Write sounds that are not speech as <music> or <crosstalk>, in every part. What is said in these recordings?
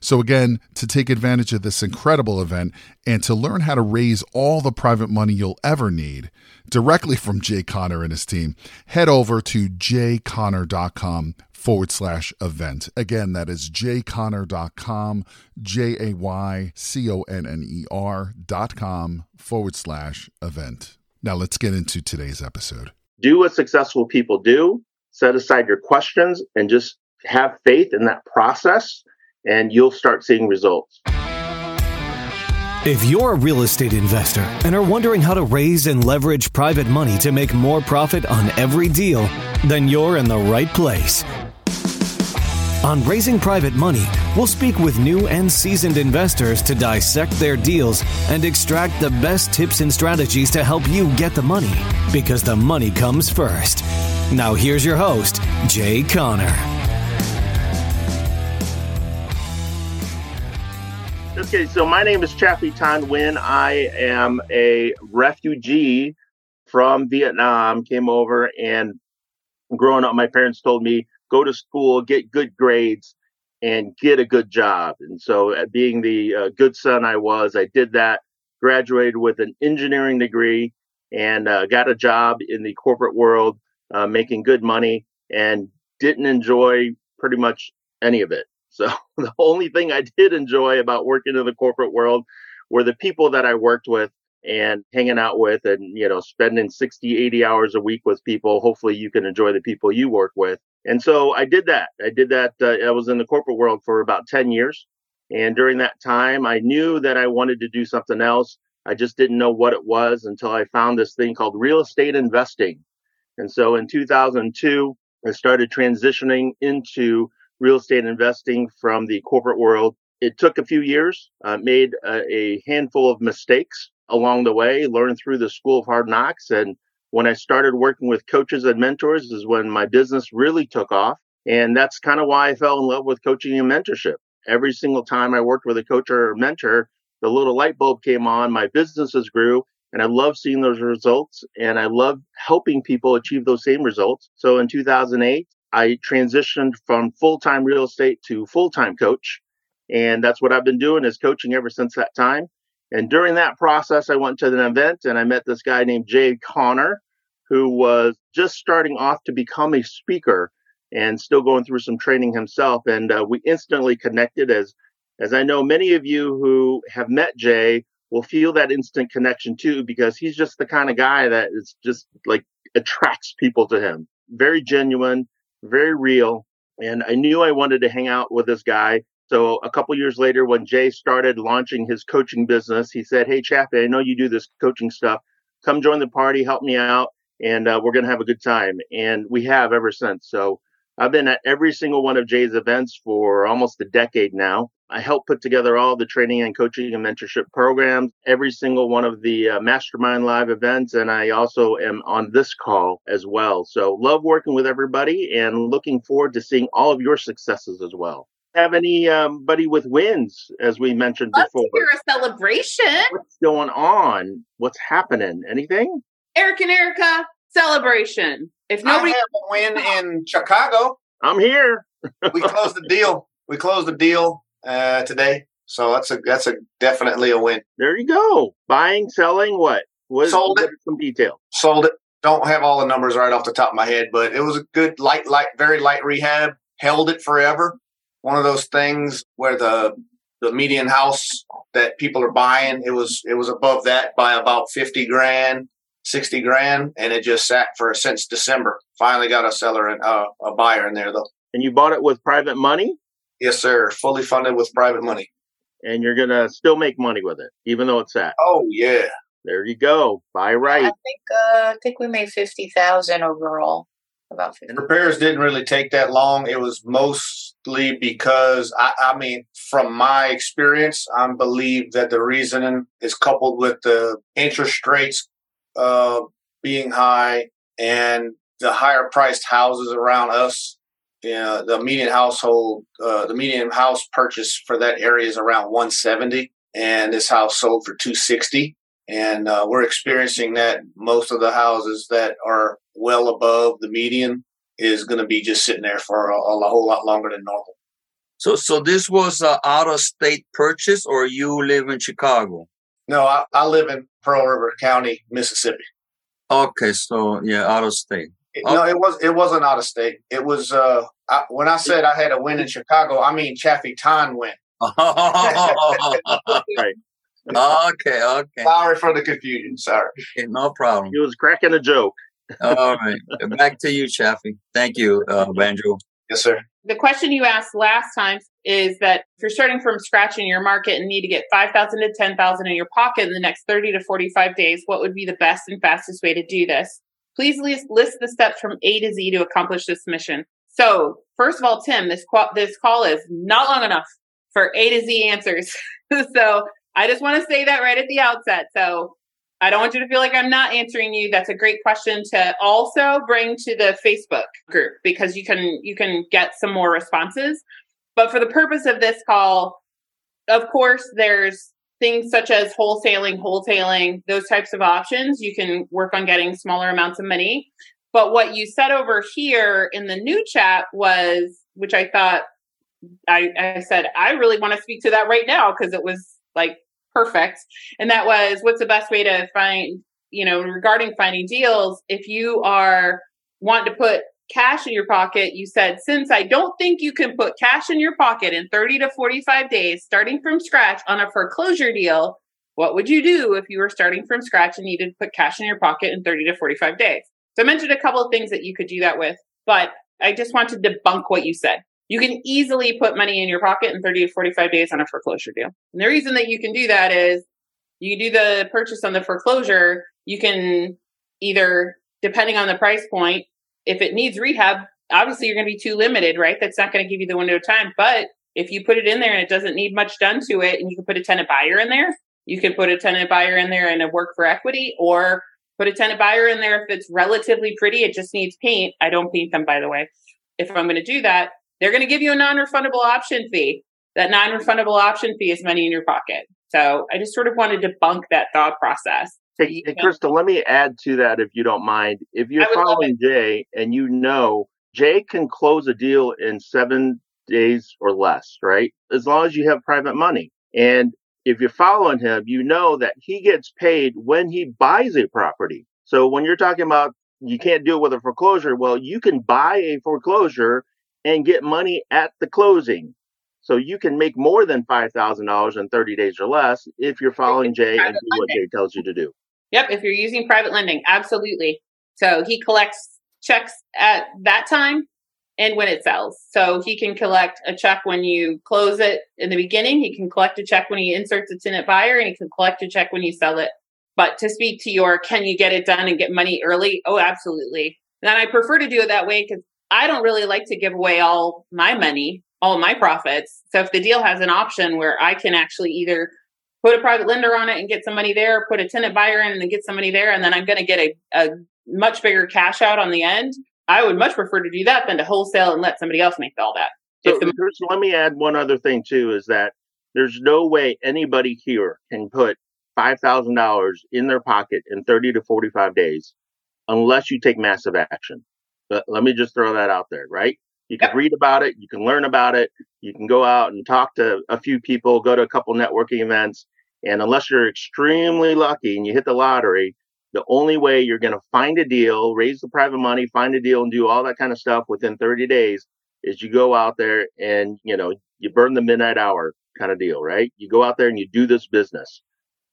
So, again, to take advantage of this incredible event and to learn how to raise all the private money you'll ever need directly from Jay Conner and his team, head over to jayconner.com forward slash event. Again, that is jayconner.com, J A Y C O N N E R dot com forward slash event. Now let's get into today's episode. Do what successful people do, set aside your questions, and just have faith in that process, and you'll start seeing results. If you're a real estate investor and are wondering how to raise and leverage private money to make more profit on every deal, then you're in the right place. On Raising Private Money, we'll speak with new and seasoned investors to dissect their deals and extract the best tips and strategies to help you get the money because the money comes first. Now, here's your host, Jay Conner. Okay, so my name is Chaffee Tan Nguyen. I am a refugee from Vietnam, came over and growing up, my parents told me go to school, get good grades, and get a good job. And so, uh, being the uh, good son I was, I did that, graduated with an engineering degree, and uh, got a job in the corporate world, uh, making good money, and didn't enjoy pretty much any of it. So, <laughs> the only thing I did enjoy about working in the corporate world were the people that I worked with and hanging out with and you know spending 60 80 hours a week with people. Hopefully you can enjoy the people you work with. And so i did that. I did that uh, i was in the corporate world for about 10 years. And during that time i knew that i wanted to do something else. I just didn't know what it was until i found this thing called real estate investing. And so in 2002 i started transitioning into real estate investing from the corporate world it took a few years uh, made a, a handful of mistakes along the way, learned through the School of Hard Knocks. And when I started working with coaches and mentors, is when my business really took off. And that's kind of why I fell in love with coaching and mentorship. Every single time I worked with a coach or a mentor, the little light bulb came on, my businesses grew, and I love seeing those results. And I love helping people achieve those same results. So in 2008, I transitioned from full time real estate to full time coach. And that's what I've been doing is coaching ever since that time. And during that process, I went to an event and I met this guy named Jay Conner, who was just starting off to become a speaker and still going through some training himself. And uh, we instantly connected as, as I know many of you who have met Jay will feel that instant connection too, because he's just the kind of guy that is just like attracts people to him. Very genuine, very real. And I knew I wanted to hang out with this guy so a couple years later, when Jay started launching his coaching business, he said, "Hey, Chaffee, I know you do this coaching stuff. Come join the party, help me out, and uh, we're going to have a good time." And we have ever since. So I've been at every single one of Jay's events for almost a decade now. I help put together all the training and coaching and mentorship programs, every single one of the uh, Mastermind Live events, and I also am on this call as well. So love working with everybody and looking forward to seeing all of your successes as well. have anybody um, with wins, as we mentioned Love before. to hear a celebration. What's going on? What's happening? Anything? Eric and Erica, celebration. If nobody I have a win in Chicago. I'm here. We closed the deal. We closed the deal uh, today, so that's a that's a definitely a win. There you go. Buying, selling, what? What Sold it. Some detail. Sold it. Don't have all the numbers right off the top of my head, but it was a good light, light, very light rehab. Held it forever. One of those things where the the median house that people are buying it was it was above that by about fifty grand, sixty grand, and it just sat for since December. Finally got a seller and uh, a buyer in there though. And you bought it with private money, Yes, sir. Fully funded with private money. and you're gonna still make money with it, even though it's sat. Oh yeah. There you go. Buy right. I right. think uh, I think we made fifty thousand overall. About fifty. And repairs didn't really take that long. It was mostly because I, I mean, from my experience, I believe that the reasoning is coupled with the interest rates uh, being high and the higher priced houses around us. Yeah, the median household, uh, the median house purchase for that area is around 170, and this house sold for 260. And uh, we're experiencing that most of the houses that are well above the median is going to be just sitting there for a, a whole lot longer than normal. So, so this was a out of state purchase, or you live in Chicago? No, I, I live in Pearl River County, Mississippi. Okay, so yeah, out of state. It- No, it was it wasn't out of state. It was uh, I, when I said I had a win in Chicago, I mean Chaffee Ton win. <laughs> okay, okay, Sorry for the confusion. Sorry. okay, no problem. He was cracking a joke. <laughs> All right, back to you, Chaffee. Thank you, uh, Banjo. Yes, sir. the question you asked last time is that if you're starting from scratch in your market and need to get 5000 to 10000 in your pocket in the next 30 to 45 days what would be the best and fastest way to do this please list, the steps from a to z to accomplish this mission so first of all tim this, qu- this call is not long enough for a to z answers <laughs> so i just want to say that right at the outset so I don't want you to feel like I'm not answering you. That's a great question to also bring to the Facebook group because you can you can get some more responses. But for the purpose of this call, of course, there's things such as wholesaling, wholesaling, those types of options. You can work on getting smaller amounts of money. But what you said over here in the new chat was, which I thought I, I said, I really want to speak to that right now because it was like perfect. And that was what's the best way to find, you know, regarding finding deals, if you are want to put cash in your pocket, you said, since I don't think you can put cash in your pocket in 30 to 45 days, starting from scratch on a foreclosure deal, what would you do if you were starting from scratch and needed to put cash in your pocket in 30 to 45 days? So I mentioned a couple of things that you could do that with, but I just want to debunk what you said. You can easily put money in your pocket in 30 to 45 days on a foreclosure deal. And the reason that you can do that is you do the purchase on the foreclosure, you can either, depending on the price point, if it needs rehab, obviously you're going to be too limited, right? That's not going to give you the window of time. But if you put it in there and it doesn't need much done to it, and you can put a tenant buyer in there, you can put a tenant buyer in there and a work for equity, or put a tenant buyer in there if it's relatively pretty, it just needs paint. I don't paint them, by the way. If I'm going to do that, they're going to give you a non-refundable option fee. That non-refundable option fee is money in your pocket. So I just sort of wanted to debunk that thought process. Hey, hey, Crystal, let me add to that if you don't mind. If you're I would love following Jay and you know Jay can close a deal in seven days or less, right? As long as you have private money. And if you're following him, you know that he gets paid when he buys a property. So when you're talking about you can't do it with a foreclosure, well, you can buy a foreclosure and get money at the closing. So you can make more than $5,000 in 30 days or less if you're following Jay and do what. Jay tells you to do. Yep, if you're using private lending, absolutely. So he collects checks at that time and when it sells. So he can collect a check when you close it in the beginning. He can collect a check when he inserts a tenant buyer, and he can collect a check when you sell it. But to speak to your, can you get it done and get money early? Oh, absolutely. And I prefer to do it that way because I don't really like to give away all my money, all my profits. So if the deal has an option where I can actually either put a private lender on it and get some money there, put a tenant buyer in and get some money there, and then I'm going to get a, a much bigger cash out on the end. I would much prefer to do that than to wholesale and let somebody else make all that. So the- let me add one other thing too is that there's no way anybody here can put $5,000 in their pocket in 30 to 45 days unless you take massive action. But let me just throw that out there, right? You can read about it, you can learn about it, you can go out and talk to a few people, go to a couple networking events, and unless you're extremely lucky and you hit the lottery, the only way you're going to find a deal, raise the private money, find a deal and do all that kind of stuff within 30 days is you go out there and, you know, you burn the midnight hour kind of deal, right? You go out there and you do this business.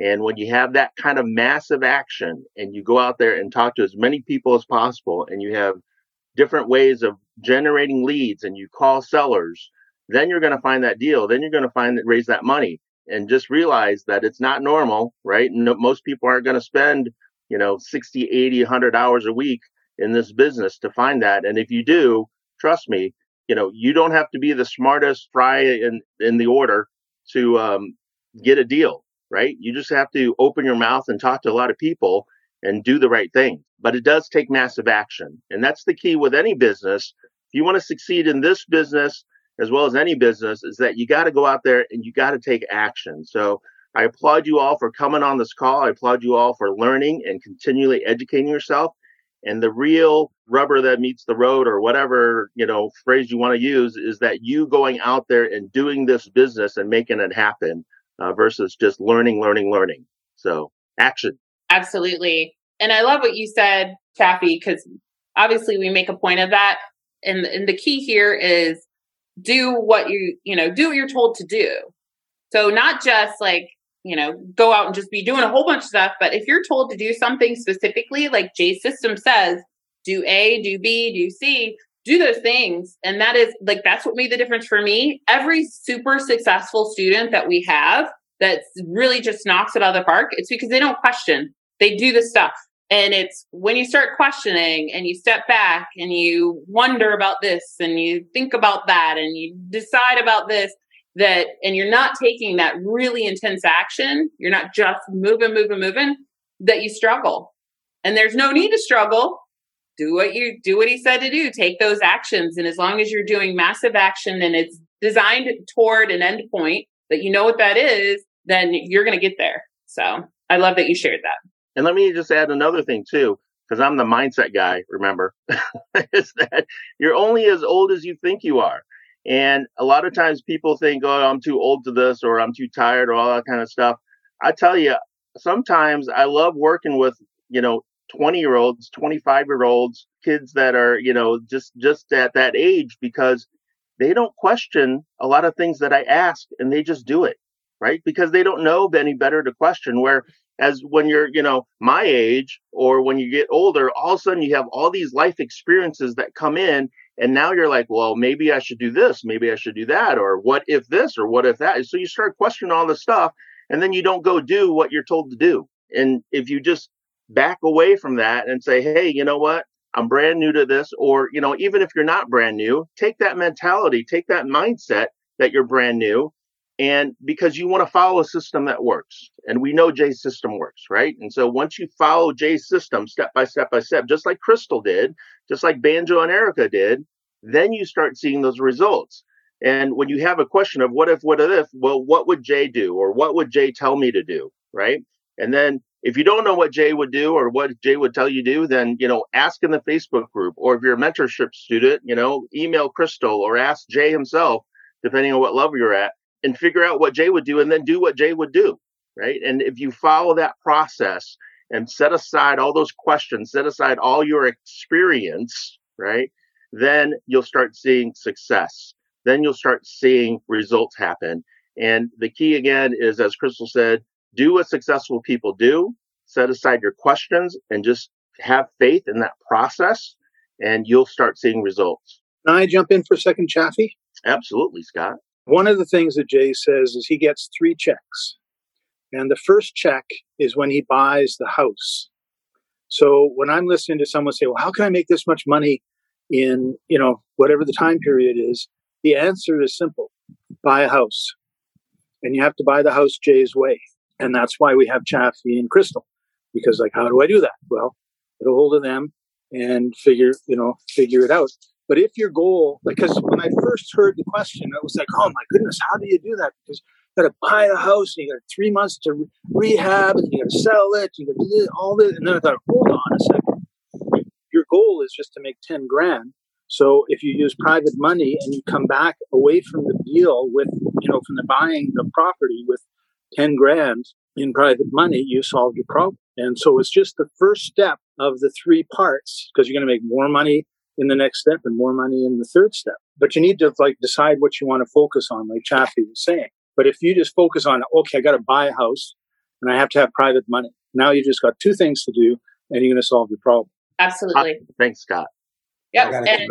And when you have that kind of massive action and you go out there and talk to as many people as possible and you have different ways of generating leads and you call sellers, then you're going to find that deal. Then you're going to find that raise that money and just realize that it's not normal, right? No, most people aren't going to spend, you know, 60, 80, 100 hours a week in this business to find that. And if you do, trust me, you know, you don't have to be the smartest fry in, in the order to um, get a deal, right? You just have to open your mouth and talk to a lot of people and do the right thing. But it does take massive action. And that's the key with any business. If you want to succeed in this business, as well as any business, is that you got to go out there and you got to take action. So I applaud you all for coming on this call. I applaud you all for learning and continually educating yourself. And the real rubber that meets the road or whatever, you know, phrase you want to use is that you going out there and doing this business and making it happen uh, versus just learning, learning, learning. So action. Absolutely. And I love what you said, Chaffee, because obviously we make a point of that. And, and the key here is do what you, you know, do what you're told to do. So not just like, you know, go out and just be doing a whole bunch of stuff, but if you're told to do something specifically, like J system says, do A, do B, do C, do those things. And that is like, that's what made the difference for me. Every super successful student that we have that really just knocks it out of the park, it's because they don't question they do the stuff. And it's when you start questioning and you step back and you wonder about this and you think about that and you decide about this, that, and you're not taking that really intense action, you're not just moving, moving, moving, that you struggle. And there's no need to struggle. Do what you do what he said to do. Take those actions. And as long as you're doing massive action and it's designed toward an end point that you know what that is, then you're going to get there. So I love that you shared that. And let me just add another thing too, because I'm the mindset guy, remember, <laughs> is that you're only as old as you think you are. And a lot of times people think, oh, I'm too old to this or I'm too tired or all that kind of stuff. I tell you, sometimes I love working with, you know, 20 year olds, 25 year olds, kids that are, you know, just, just at that age because they don't question a lot of things that I ask and they just do it. Right. Because they don't know any better to question where as when you're, you know, my age or when you get older, all of a sudden you have all these life experiences that come in. And now you're like, well, maybe I should do this. Maybe I should do that. Or what if this or what if that? So you start questioning all this stuff and then you don't go do what you're told to do. And if you just back away from that and say, hey, you know what? I'm brand new to this. Or, you know, even if you're not brand new, take that mentality, take that mindset that you're brand new and because you want to follow a system that works and we know jay's system works right? And so once you follow jay's system step by step by step just like crystal did just like banjo and erica did then you start seeing those results. And when you have a question of what if what if well what would jay do or what would jay tell me to do right? And then if you don't know what jay would do or what jay would tell you to do then you know ask in the facebook group or if you're a mentorship student you know email crystal or ask jay himself depending on what level you're at and figure out what Jay would do and then do what Jay would do. Right. And if you follow that process and set aside all those questions, set aside all your experience, right, then you'll start seeing success. Then you'll start seeing results happen. And the key again is, as Crystal said, do what successful people do, set aside your questions and just have faith in that process and you'll start seeing results. Can I jump in for a second, Chaffee? Absolutely, Scott. One of the things that Jay says is he gets three checks. And the first check is when he buys the house. So when I'm listening to someone say, well, how can I make this much money in, you know, whatever the time period is? The answer is simple. Buy a house. And you have to buy the house Jay's way. And that's why we have Chaffee and Crystal. Because like, how do I do that? Well, get a hold of them and figure, you know, figure it out. But if your goal, because when I first heard the question, I was like, oh my goodness, how do you do that? Because you got to buy the house and you got three months to re- rehab and you got to sell it. You got to do all this. And then I thought, hold on a second. Your goal is just to make 10 grand. So if you use private money and you come back away from the deal with, you know, from the buying the property with 10 grand in private money, you solved your problem. And so it's just the first step of the three parts because you're going to make more money in the next step and more money in the third step. But you need to like decide what you want to focus on, like Chaffee was saying. But if you just focus on, okay, I got to buy a house and I have to have private money. Now you just got two things to do and you're going to solve your problem. Absolutely. Uh, thanks, Scott. Yep. And,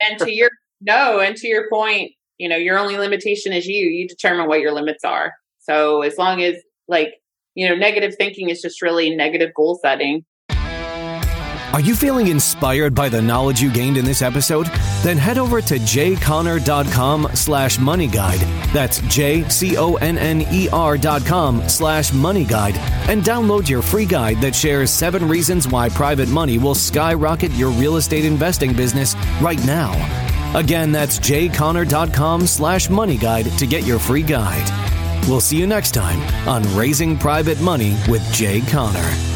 and to your no, and to your point, you know, your only limitation is you. You determine what your limits are. So as long as like, you know, negative thinking is just really negative goal setting. Are you feeling inspired by the knowledge you gained in this episode? Then head over to jconner.com slash money guide. That's J-C-O-N-N-E-R dot com slash money guide and download your free guide that shares seven reasons why private money will skyrocket your real estate investing business right now. Again, that's jconner.com slash money guide to get your free guide. We'll see you next time on Raising Private Money with Jay Conner.